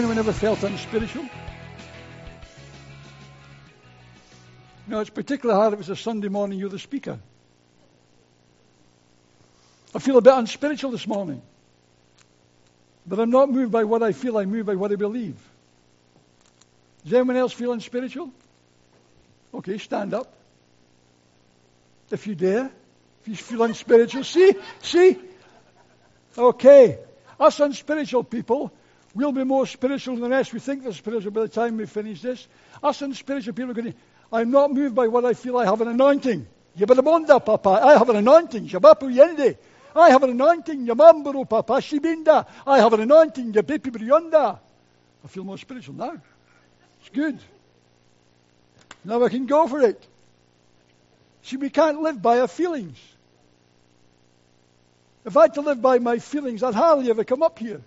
Anyone ever felt unspiritual? No, it's particularly hard if it's a Sunday morning you're the speaker. I feel a bit unspiritual this morning. But I'm not moved by what I feel, I'm moved by what I believe. Does anyone else feel unspiritual? Okay, stand up. If you dare. If you feel unspiritual. See? See? Okay. Us unspiritual people, we'll be more spiritual than the rest. We think they're spiritual by the time we finish this. Us and spiritual people are going to, I'm not moved by what I feel. I have an anointing. Yabaramonda, Papa. I have an anointing. Shabapu Yende. I have an anointing. Yamamburu, Papa. Shibinda. I have an anointing. Yabipi Brionda. I feel more spiritual now. It's good. Now I can go for it. See, we can't live by our feelings. If I had to live by my feelings, I'd hardly ever come up here.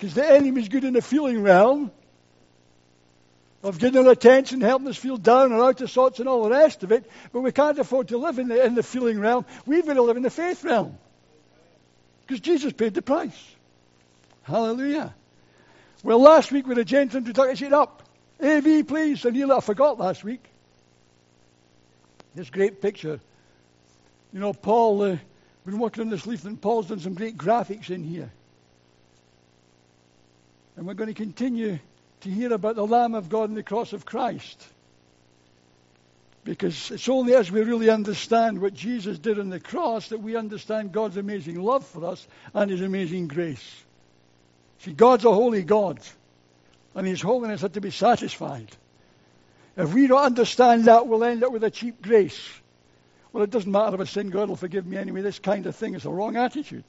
Because the enemy's good in the feeling realm of getting our attention, helping us feel down and out of sorts and all the rest of it. But we can't afford to live in the, in the feeling realm. We've got to live in the faith realm. Because Jesus paid the price. Hallelujah. Well, last week with a gentle introduction, it up. AV, please. And you I forgot last week. This great picture. You know, Paul, uh, been working on this leaflet, and Paul's done some great graphics in here. And we're going to continue to hear about the Lamb of God and the cross of Christ. Because it's only as we really understand what Jesus did on the cross that we understand God's amazing love for us and His amazing grace. See, God's a holy God, and His holiness had to be satisfied. If we don't understand that, we'll end up with a cheap grace. Well, it doesn't matter if I sin, God will forgive me anyway. This kind of thing is a wrong attitude.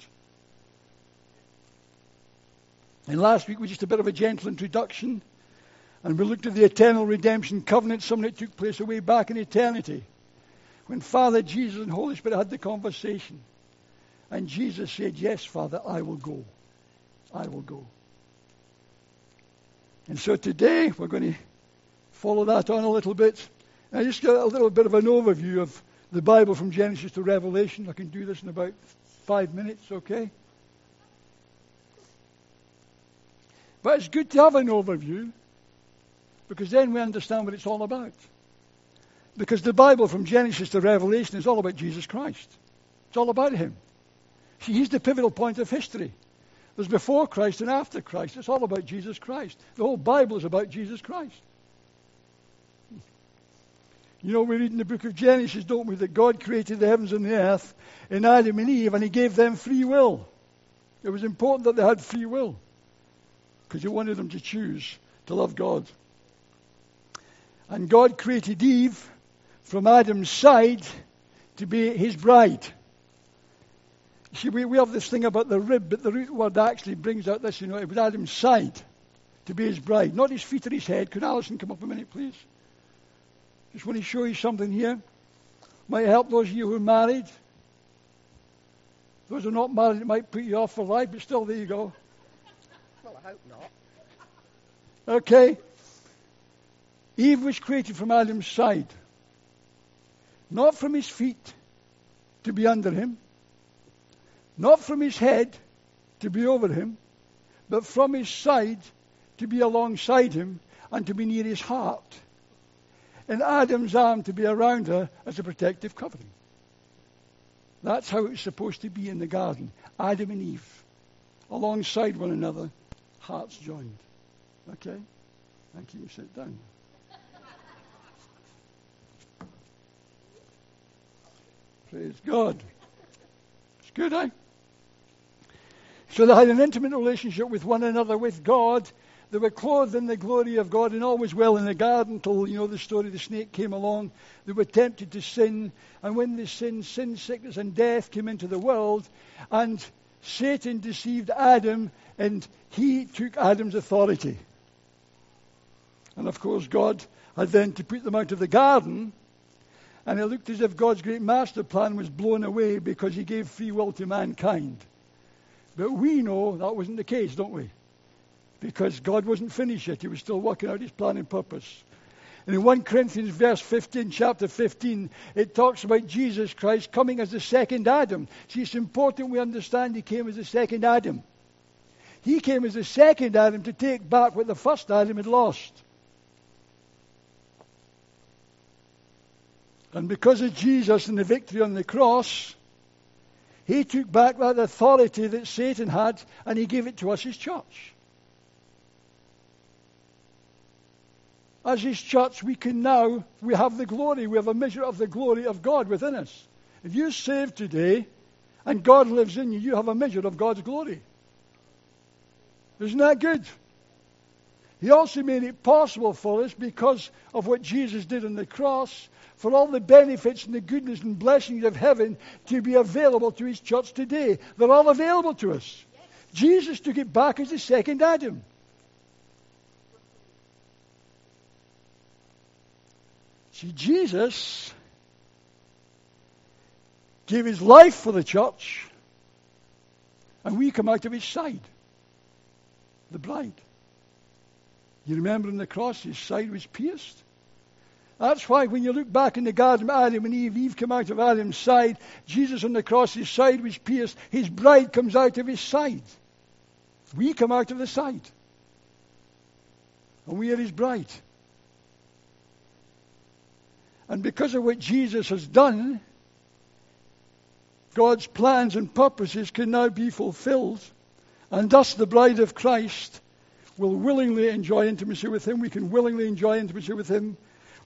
And last week was just a bit of a gentle introduction, and we looked at the eternal redemption covenant, something that took place away back in eternity, when Father Jesus and Holy Spirit had the conversation. And Jesus said, Yes, Father, I will go. I will go. And so today we're going to follow that on a little bit. I just got a little bit of an overview of the Bible from Genesis to Revelation. I can do this in about five minutes, okay? But it's good to have an overview because then we understand what it's all about. Because the Bible from Genesis to Revelation is all about Jesus Christ. It's all about Him. See, He's the pivotal point of history. There's before Christ and after Christ. It's all about Jesus Christ. The whole Bible is about Jesus Christ. You know, we read in the book of Genesis, don't we, that God created the heavens and the earth in Adam and Eve, and He gave them free will. It was important that they had free will because He wanted them to choose to love God. And God created Eve from Adam's side to be his bride. See, we, we have this thing about the rib, but the root word actually brings out this, you know, it was Adam's side to be his bride, not his feet or his head. Could Alison come up a minute, please? Just want to show you something here. Might help those of you who are married. Those who are not married, it might put you off for life, but still, there you go. I hope not. Okay. Eve was created from Adam's side, not from his feet to be under him, not from his head to be over him, but from his side to be alongside him and to be near his heart. And Adam's arm to be around her as a protective covering. That's how it's supposed to be in the garden. Adam and Eve, alongside one another, hearts joined. Okay? Thank you. Sit down. Praise God. It's good, eh? So they had an intimate relationship with one another, with God. They were clothed in the glory of God and all was well in the garden until, you know, the story the snake came along. They were tempted to sin. And when they sinned, sin, sickness, and death came into the world. And Satan deceived Adam and he took Adam's authority. And of course, God had then to put them out of the garden. And it looked as if God's great master plan was blown away because he gave free will to mankind. But we know that wasn't the case, don't we? Because God wasn't finished yet. He was still working out his plan and purpose. And in 1 Corinthians verse 15, chapter 15, it talks about Jesus Christ coming as the second Adam. See, it's important we understand he came as the second Adam. He came as the second Adam to take back what the first Adam had lost. And because of Jesus and the victory on the cross, he took back that authority that Satan had and he gave it to us, his church. As his church, we can now, we have the glory, we have a measure of the glory of God within us. If you're saved today and God lives in you, you have a measure of God's glory. Isn't that good? He also made it possible for us because of what Jesus did on the cross, for all the benefits and the goodness and blessings of heaven to be available to his church today. They're all available to us. Jesus took it back as the second Adam. See, Jesus gave his life for the church, and we come out of his side, the bride. You remember on the cross, his side was pierced. That's why when you look back in the garden of Adam and Eve, Eve came out of Adam's side. Jesus on the cross, his side was pierced. His bride comes out of his side. We come out of the side. And we are his bride. And because of what Jesus has done, God's plans and purposes can now be fulfilled. And thus the bride of Christ will willingly enjoy intimacy with Him. We can willingly enjoy intimacy with Him.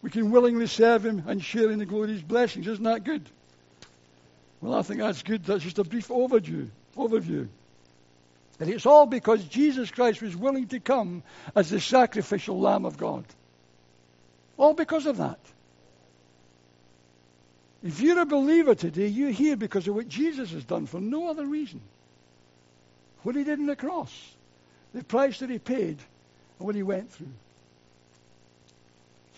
We can willingly serve Him and share in the glorious blessings. Isn't that good? Well, I think that's good. That's just a brief overview. Overview. And it's all because Jesus Christ was willing to come as the sacrificial Lamb of God. All because of that. If you're a believer today, you're here because of what Jesus has done for no other reason. What he did on the cross, the price that he paid, and what he went through.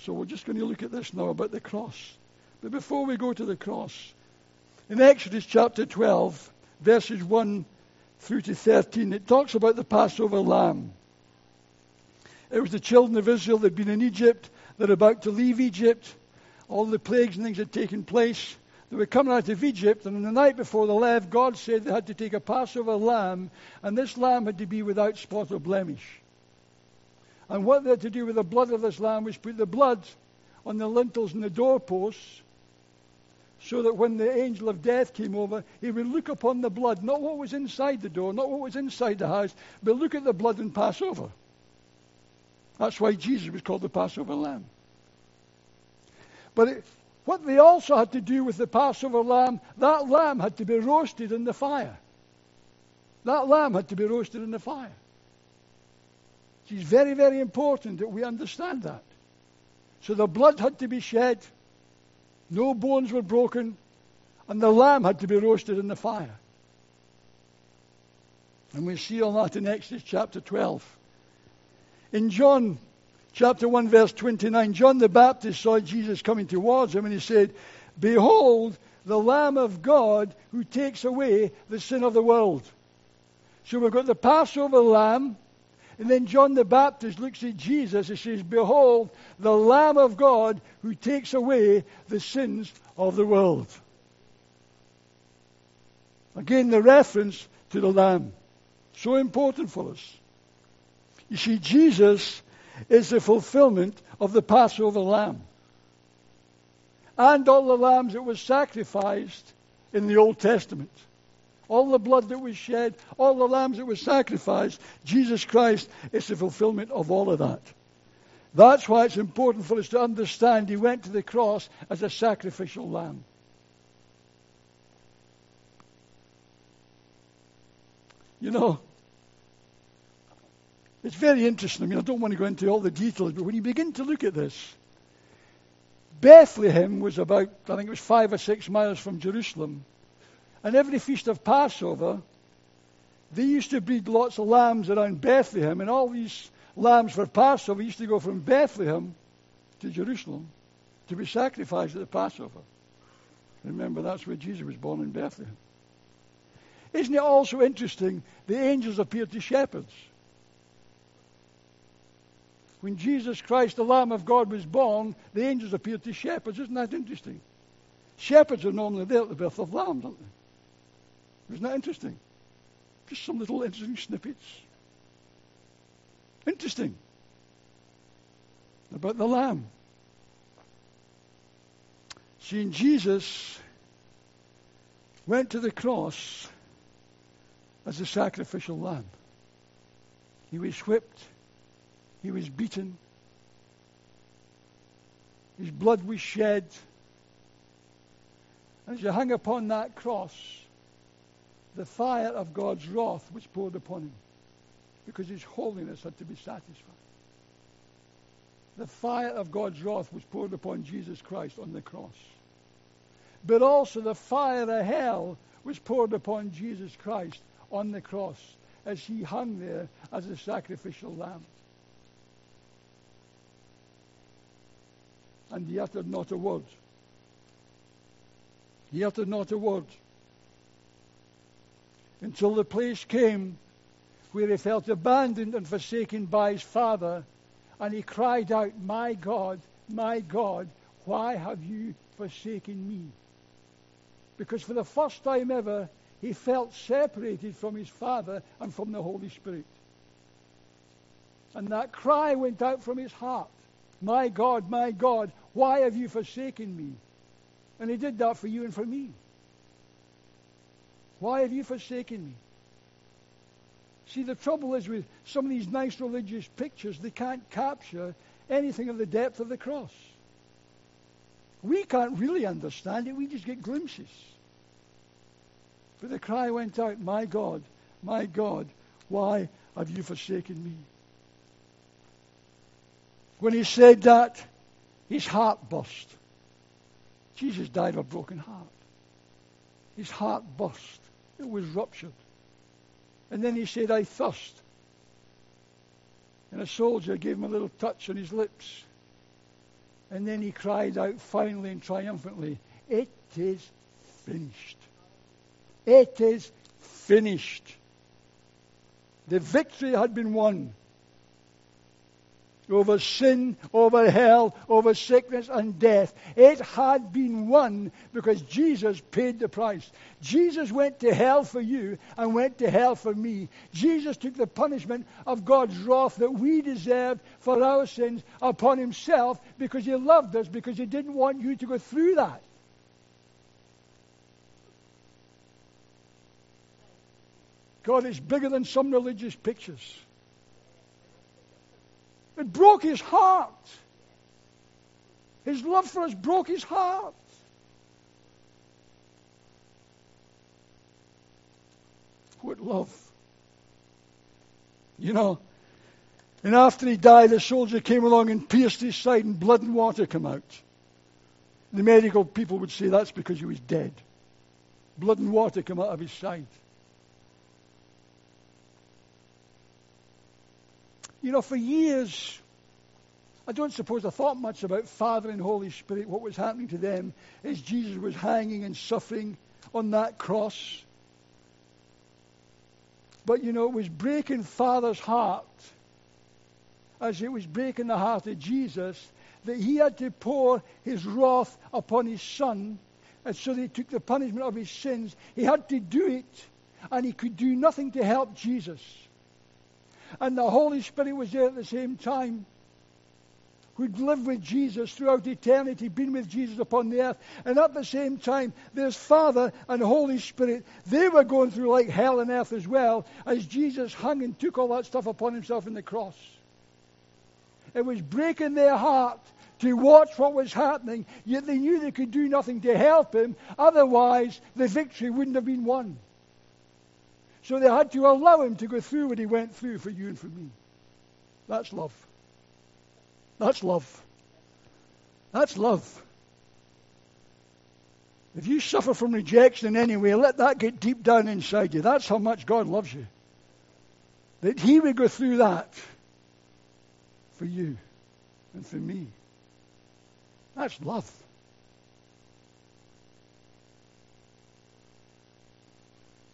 So we're just going to look at this now about the cross. But before we go to the cross, in Exodus chapter 12, verses 1 through to 13, it talks about the Passover lamb. It was the children of Israel that had been in Egypt. They're about to leave Egypt all the plagues and things had taken place. They were coming out of Egypt, and on the night before they left, God said they had to take a Passover lamb, and this lamb had to be without spot or blemish. And what they had to do with the blood of this lamb was put the blood on the lintels and the doorposts, so that when the angel of death came over, he would look upon the blood, not what was inside the door, not what was inside the house, but look at the blood and pass over. That's why Jesus was called the Passover lamb. But it, what they also had to do with the Passover lamb, that lamb had to be roasted in the fire. That lamb had to be roasted in the fire. It's very, very important that we understand that. So the blood had to be shed, no bones were broken, and the lamb had to be roasted in the fire. And we see all that in Exodus chapter 12. In John chapter 1, verse 29, John the Baptist saw Jesus coming towards him and he said, Behold, the Lamb of God who takes away the sin of the world. So we've got the Passover lamb, and then John the Baptist looks at Jesus and says, Behold, the Lamb of God who takes away the sins of the world. Again, the reference to the Lamb. So important for us. You see, Jesus is the fulfillment of the Passover lamb. And all the lambs that was sacrificed in the Old Testament. All the blood that was shed, all the lambs that were sacrificed, Jesus Christ is the fulfillment of all of that. That's why it's important for us to understand he went to the cross as a sacrificial lamb. You know, it's very interesting. I mean, I don't want to go into all the details, but when you begin to look at this, Bethlehem was about, I think it was five or six miles from Jerusalem. And every feast of Passover, they used to breed lots of lambs around Bethlehem, and all these lambs for Passover used to go from Bethlehem to Jerusalem to be sacrificed at the Passover. Remember, that's where Jesus was born in Bethlehem. Isn't it also interesting? The angels appeared to shepherds when Jesus Christ, the Lamb of God, was born, the angels appeared to shepherds. Isn't that interesting? Shepherds are normally there at the birth of lambs, aren't they? Isn't that interesting? Just some little interesting snippets. Interesting. About the lamb. Seeing Jesus went to the cross as a sacrificial lamb. He was whipped. He was beaten. His blood was shed. As he hung upon that cross, the fire of God's wrath was poured upon him because his holiness had to be satisfied. The fire of God's wrath was poured upon Jesus Christ on the cross. But also the fire of hell was poured upon Jesus Christ on the cross as he hung there as a sacrificial lamb. And he uttered not a word. He uttered not a word until the place came where he felt abandoned and forsaken by his father, and he cried out, My God, my God, why have you forsaken me? Because for the first time ever, he felt separated from his Father and from the Holy Spirit. And that cry went out from his heart My God, my God, why have you forsaken me? And he did that for you and for me. Why have you forsaken me? See, the trouble is with some of these nice religious pictures, they can't capture anything of the depth of the cross. We can't really understand it, we just get glimpses. But the cry went out, My God, my God, why have you forsaken me? When he said that, his heart burst. Jesus died of a broken heart. His heart burst. It was ruptured. And then he said, I thirst. And a soldier gave him a little touch on his lips. And then he cried out finally and triumphantly, It is finished. It is finished. The victory had been won over sin, over hell, over sickness and death. It had been won because Jesus paid the price. Jesus went to hell for you and went to hell for me. Jesus took the punishment of God's wrath that we deserved for our sins upon himself because he loved us, because he didn't want you to go through that. God is bigger than some religious pictures. It broke his heart. His love for us broke his heart. What love. You know, and after he died, a soldier came along and pierced his side, and blood and water come out. The medical people would say that's because he was dead. Blood and water come out of his side. You know, for years, I don't suppose I thought much about Father and Holy Spirit, what was happening to them as Jesus was hanging and suffering on that cross. But you know, it was breaking Father's heart as it was breaking the heart of Jesus that he had to pour his wrath upon his son, and so that he took the punishment of his sins. He had to do it, and he could do nothing to help Jesus and the Holy Spirit was there at the same time, who'd lived with Jesus throughout eternity, been with Jesus upon the earth. And at the same time, there's Father and Holy Spirit. They were going through like hell and earth as well, as Jesus hung and took all that stuff upon himself in the cross. It was breaking their heart to watch what was happening, yet they knew they could do nothing to help him. Otherwise, the victory wouldn't have been won. So they had to allow him to go through what he went through for you and for me. That's love. That's love. That's love. If you suffer from rejection in any way, let that get deep down inside you. That's how much God loves you. That He would go through that for you and for me. That's love.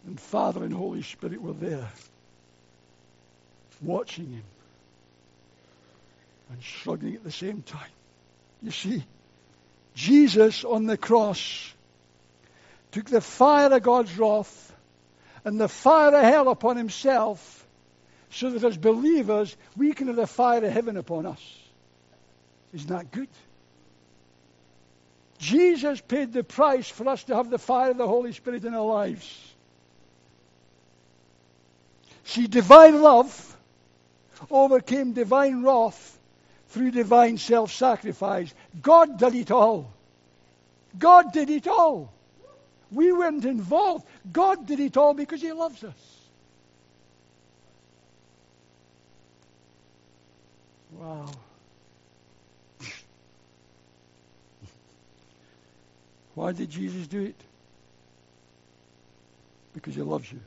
And Father and Holy Spirit were there, watching him and struggling at the same time. You see, Jesus on the cross took the fire of God's wrath and the fire of hell upon himself so that as believers we can have the fire of heaven upon us. Isn't that good? Jesus paid the price for us to have the fire of the Holy Spirit in our lives. See, divine love overcame divine wrath through divine self sacrifice. God did it all. God did it all. We weren't involved. God did it all because He loves us. Wow. Why did Jesus do it? Because He loves you.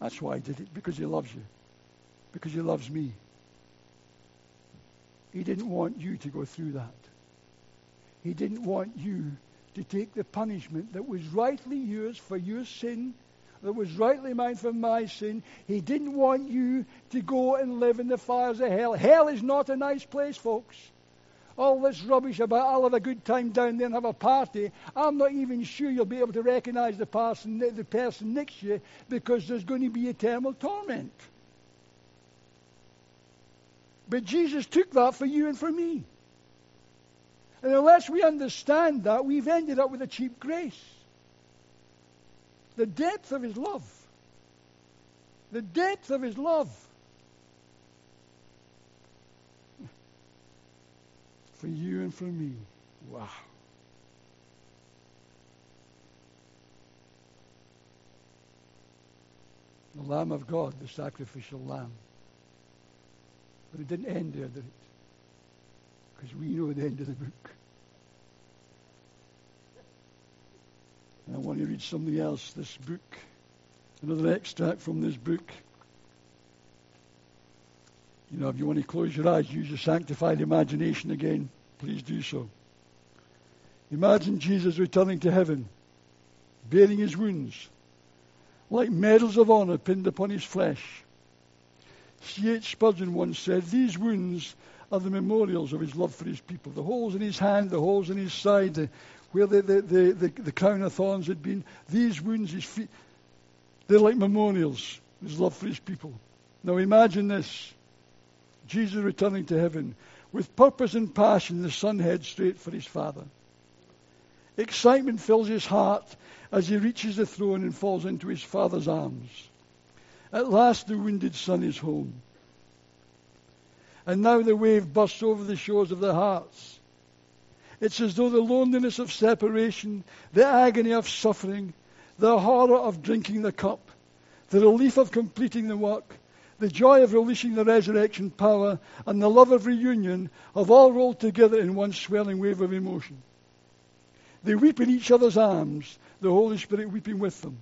That's why He did it, because He loves you. Because He loves me. He didn't want you to go through that. He didn't want you to take the punishment that was rightly yours for your sin, that was rightly mine for my sin. He didn't want you to go and live in the fires of hell. Hell is not a nice place, folks. All this rubbish about I'll have a good time down there and have a party. I'm not even sure you'll be able to recognize the person, the person next you because there's going to be eternal torment. But Jesus took that for you and for me. And unless we understand that, we've ended up with a cheap grace. The depth of his love. The depth of his love. For you and for me. Wow. The Lamb of God, the sacrificial Lamb. But it didn't end there, did it? Because we know the end of the book. And I want to read something else, this book. Another extract from this book. You know, if you want to close your eyes, use your sanctified imagination again, please do so. Imagine Jesus returning to heaven, bearing his wounds, like medals of honor pinned upon his flesh. C.H. Spurgeon once said, These wounds are the memorials of his love for his people. The holes in his hand, the holes in his side, the, where the, the, the, the, the crown of thorns had been, these wounds, his feet, they're like memorials, of his love for his people. Now imagine this Jesus returning to heaven. With purpose and passion, the son heads straight for his father. Excitement fills his heart as he reaches the throne and falls into his father's arms. At last, the wounded son is home. And now the wave bursts over the shores of their hearts. It's as though the loneliness of separation, the agony of suffering, the horror of drinking the cup, the relief of completing the work, the joy of releasing the resurrection power, and the love of reunion have all rolled together in one swelling wave of emotion. They weep in each other's arms, the Holy Spirit weeping with them.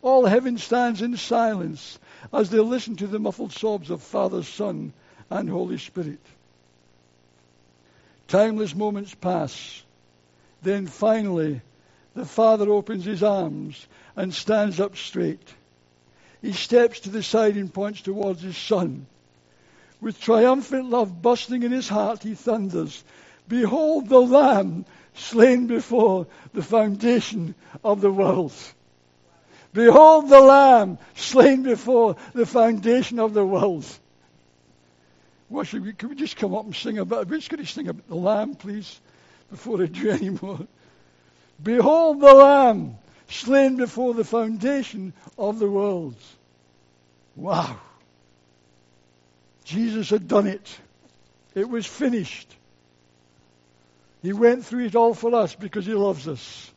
All heaven stands in silence as they listen to the muffled sobs of Father, Son, and Holy Spirit. Timeless moments pass. Then finally, the Father opens his arms and stands up straight. He steps to the side and points towards his Son. With triumphant love bursting in his heart, he thunders, Behold the Lamb slain before the foundation of the world. Behold the Lamb slain before the foundation of the world. Well, should we, could just come up and sing about, we're just going to sing about the Lamb, please, before I do any more. Behold the Lamb, slain before the foundation of the world. Wow. Jesus had done it. It was finished. He went through it all for us because he loves us.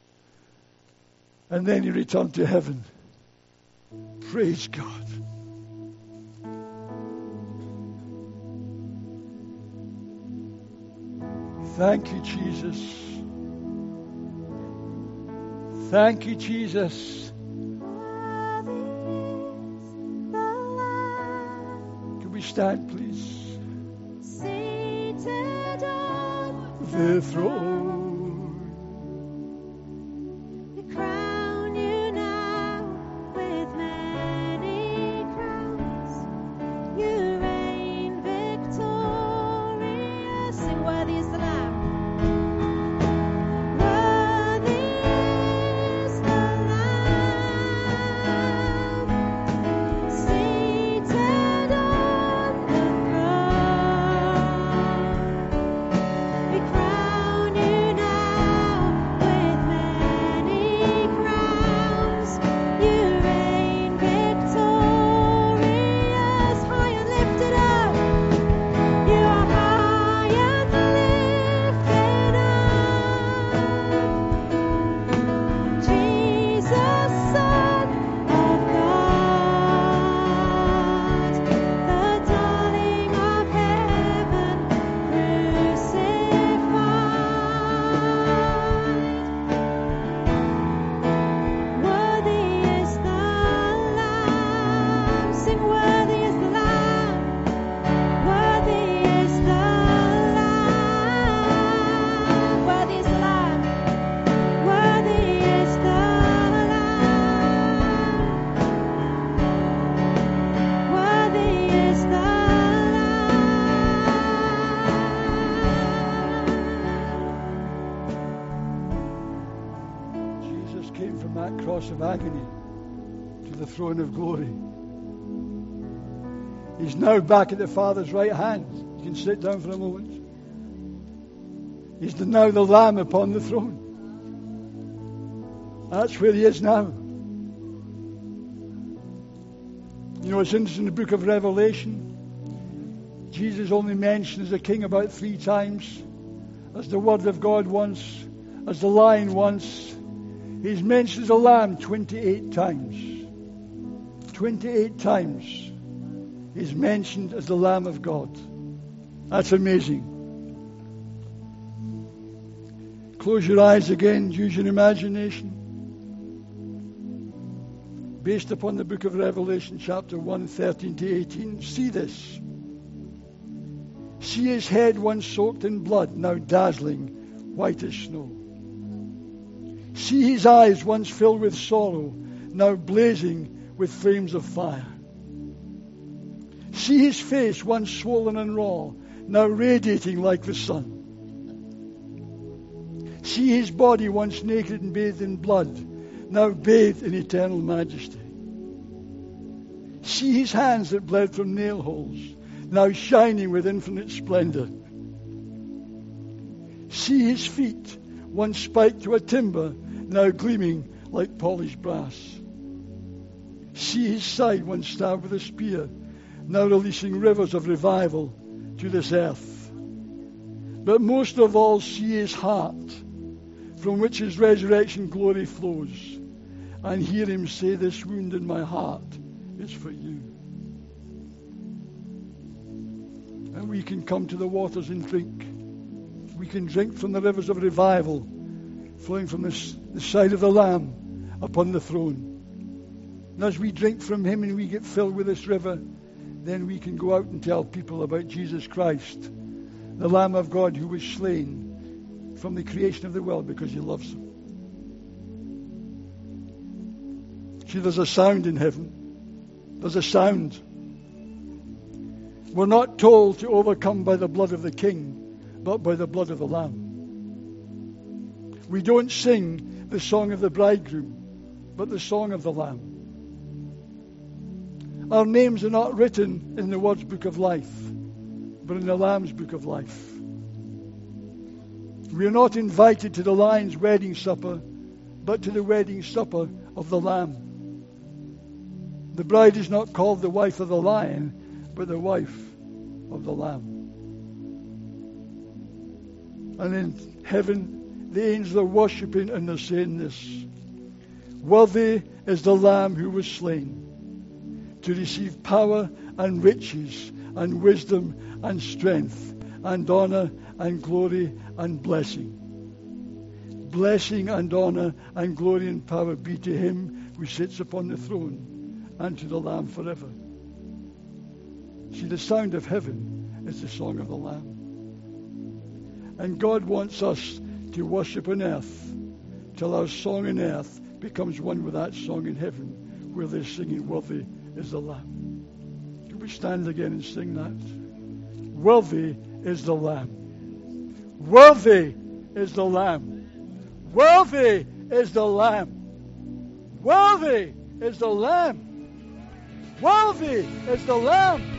And then he returned to heaven. Praise God. Thank you, Jesus. Thank you, Jesus. Can we stand, please? Seated on The throne. Throne of glory. He's now back at the Father's right hand. You can sit down for a moment. He's now the Lamb upon the throne. That's where he is now. You know, it's interesting in the book of Revelation. Jesus only mentions the king about three times, as the Word of God once, as the Lion once. He's mentioned the lamb 28 times. 28 times he's mentioned as the Lamb of God. That's amazing. Close your eyes again, use your imagination. Based upon the book of Revelation, chapter 1, 13 to 18, see this. See his head once soaked in blood, now dazzling, white as snow. See his eyes once filled with sorrow, now blazing with flames of fire. See his face once swollen and raw, now radiating like the sun. See his body once naked and bathed in blood, now bathed in eternal majesty. See his hands that bled from nail holes, now shining with infinite splendor. See his feet, once spiked to a timber, now gleaming like polished brass. See his side, once stabbed with a spear, now releasing rivers of revival to this earth. But most of all, see his heart, from which his resurrection glory flows, and hear him say, This wound in my heart is for you. And we can come to the waters and drink. We can drink from the rivers of revival flowing from the, the side of the Lamb upon the throne. And as we drink from him and we get filled with this river, then we can go out and tell people about Jesus Christ, the Lamb of God who was slain from the creation of the world because he loves them. See, there's a sound in heaven. There's a sound. We're not told to overcome by the blood of the King, but by the blood of the Lamb. We don't sing the song of the bridegroom, but the song of the Lamb. Our names are not written in the Word's book of life, but in the Lamb's book of life. We are not invited to the Lion's wedding supper, but to the wedding supper of the Lamb. The bride is not called the wife of the Lion, but the wife of the Lamb. And in heaven, the angels are worshipping and they're saying this Worthy is the Lamb who was slain to receive power and riches and wisdom and strength and honor and glory and blessing. Blessing and honor and glory and power be to him who sits upon the throne and to the Lamb forever. See, the sound of heaven is the song of the Lamb. And God wants us to worship on earth till our song on earth becomes one with that song in heaven where they're singing worthy is the Lamb. Can we stand again and sing that? Worthy is the Lamb. Worthy is the Lamb. Worthy is the Lamb. Worthy is the Lamb. Worthy is the Lamb.